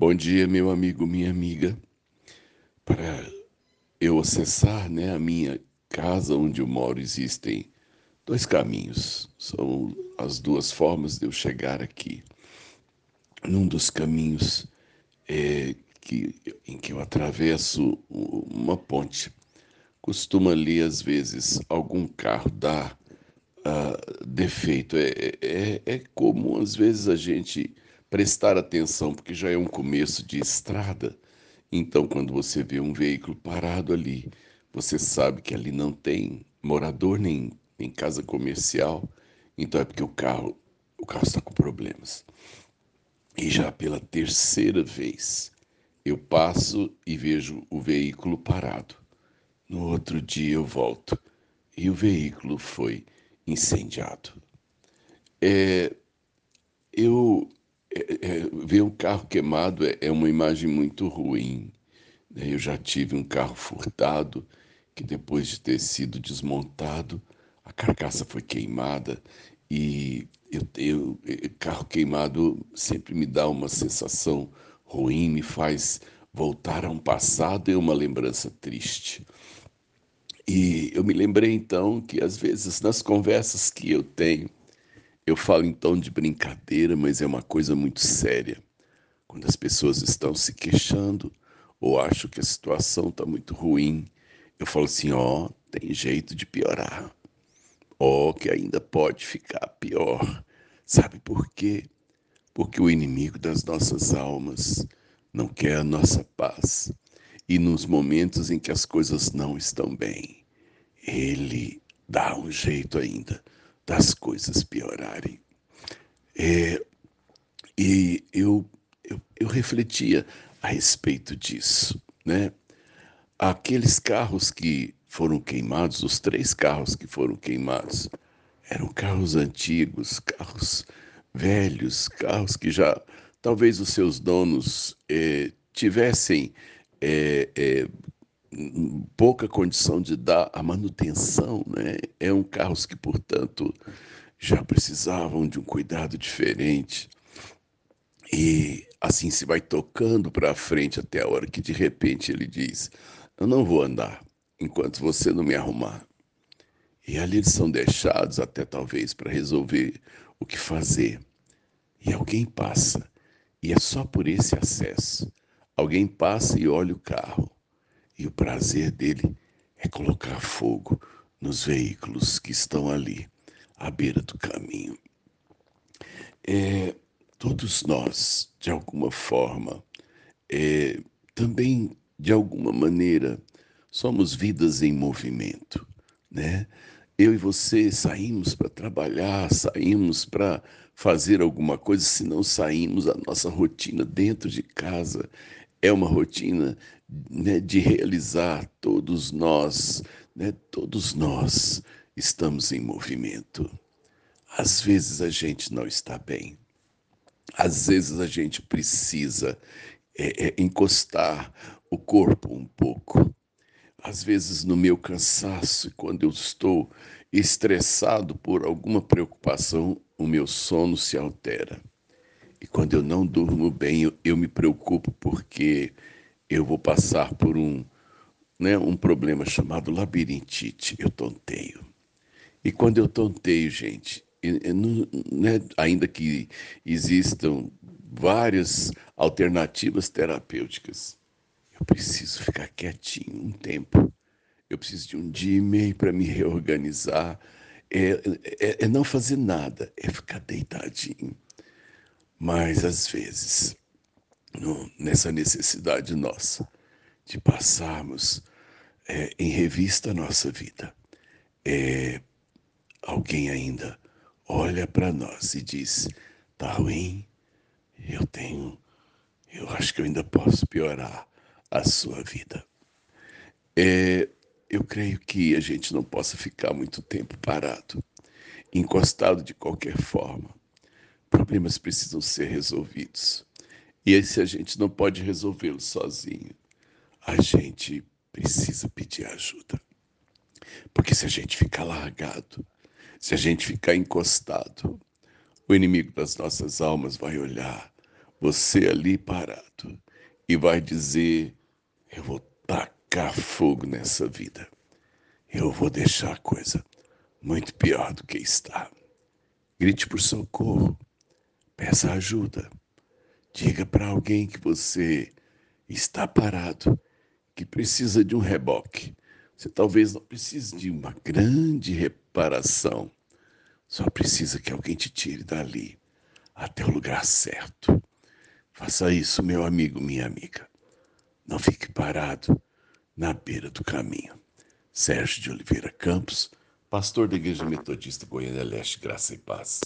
Bom dia, meu amigo, minha amiga. Para eu acessar né, a minha casa onde eu moro, existem dois caminhos. São as duas formas de eu chegar aqui. Num dos caminhos é, que, em que eu atravesso uma ponte, costuma ali, às vezes, algum carro dar uh, defeito. É, é, é comum, às vezes, a gente prestar atenção, porque já é um começo de estrada. Então, quando você vê um veículo parado ali, você sabe que ali não tem morador nem, nem casa comercial. Então é porque o carro o carro está com problemas. E já pela terceira vez eu passo e vejo o veículo parado. No outro dia eu volto e o veículo foi incendiado. É, eu é, é, ver um carro queimado é, é uma imagem muito ruim. Né? Eu já tive um carro furtado que depois de ter sido desmontado, a carcaça foi queimada e eu tenho carro queimado sempre me dá uma sensação ruim, me faz voltar a um passado e uma lembrança triste. E eu me lembrei então que às vezes nas conversas que eu tenho eu falo tom de brincadeira, mas é uma coisa muito séria. Quando as pessoas estão se queixando ou acham que a situação está muito ruim, eu falo assim: ó, oh, tem jeito de piorar. Ó, oh, que ainda pode ficar pior. Sabe por quê? Porque o inimigo das nossas almas não quer a nossa paz. E nos momentos em que as coisas não estão bem, ele dá um jeito ainda das coisas piorarem. É, e eu, eu, eu refletia a respeito disso, né? Aqueles carros que foram queimados, os três carros que foram queimados, eram carros antigos, carros velhos, carros que já talvez os seus donos eh, tivessem eh, eh, pouca condição de dar a manutenção, né? É um carros que, portanto, já precisavam de um cuidado diferente. E assim se vai tocando para frente até a hora que de repente ele diz: Eu não vou andar enquanto você não me arrumar. E ali eles são deixados até talvez para resolver o que fazer. E alguém passa, e é só por esse acesso. Alguém passa e olha o carro e o prazer dele é colocar fogo nos veículos que estão ali, à beira do caminho. É, todos nós, de alguma forma, é, também, de alguma maneira, somos vidas em movimento, né? Eu e você saímos para trabalhar, saímos para fazer alguma coisa, se não saímos, a nossa rotina dentro de casa é uma rotina né, de realizar todos nós, né, todos nós estamos em movimento. Às vezes a gente não está bem, às vezes a gente precisa é, é, encostar o corpo um pouco. Às vezes, no meu cansaço, quando eu estou estressado por alguma preocupação, o meu sono se altera. E quando eu não durmo bem, eu, eu me preocupo porque eu vou passar por um, né, um problema chamado labirintite. Eu tonteio. E quando eu tonteio, gente, né, ainda que existam várias alternativas terapêuticas, eu preciso ficar quietinho um tempo. Eu preciso de um dia e meio para me reorganizar. É, é, é não fazer nada, é ficar deitadinho mas às vezes, no, nessa necessidade nossa de passarmos é, em revista a nossa vida, é, alguém ainda olha para nós e diz: tá ruim, eu tenho, eu acho que eu ainda posso piorar a sua vida. É, eu creio que a gente não possa ficar muito tempo parado, encostado de qualquer forma problemas precisam ser resolvidos. E esse a gente não pode resolvê-los sozinho. A gente precisa pedir ajuda. Porque se a gente ficar largado, se a gente ficar encostado, o inimigo das nossas almas vai olhar, você ali parado e vai dizer: Eu vou tacar fogo nessa vida. Eu vou deixar a coisa muito pior do que está. Grite por socorro. Peça ajuda. Diga para alguém que você está parado, que precisa de um reboque. Você talvez não precise de uma grande reparação. Só precisa que alguém te tire dali até o lugar certo. Faça isso, meu amigo, minha amiga. Não fique parado na beira do caminho. Sérgio de Oliveira Campos, pastor da Igreja Metodista Goiânia Leste, Graça e Paz.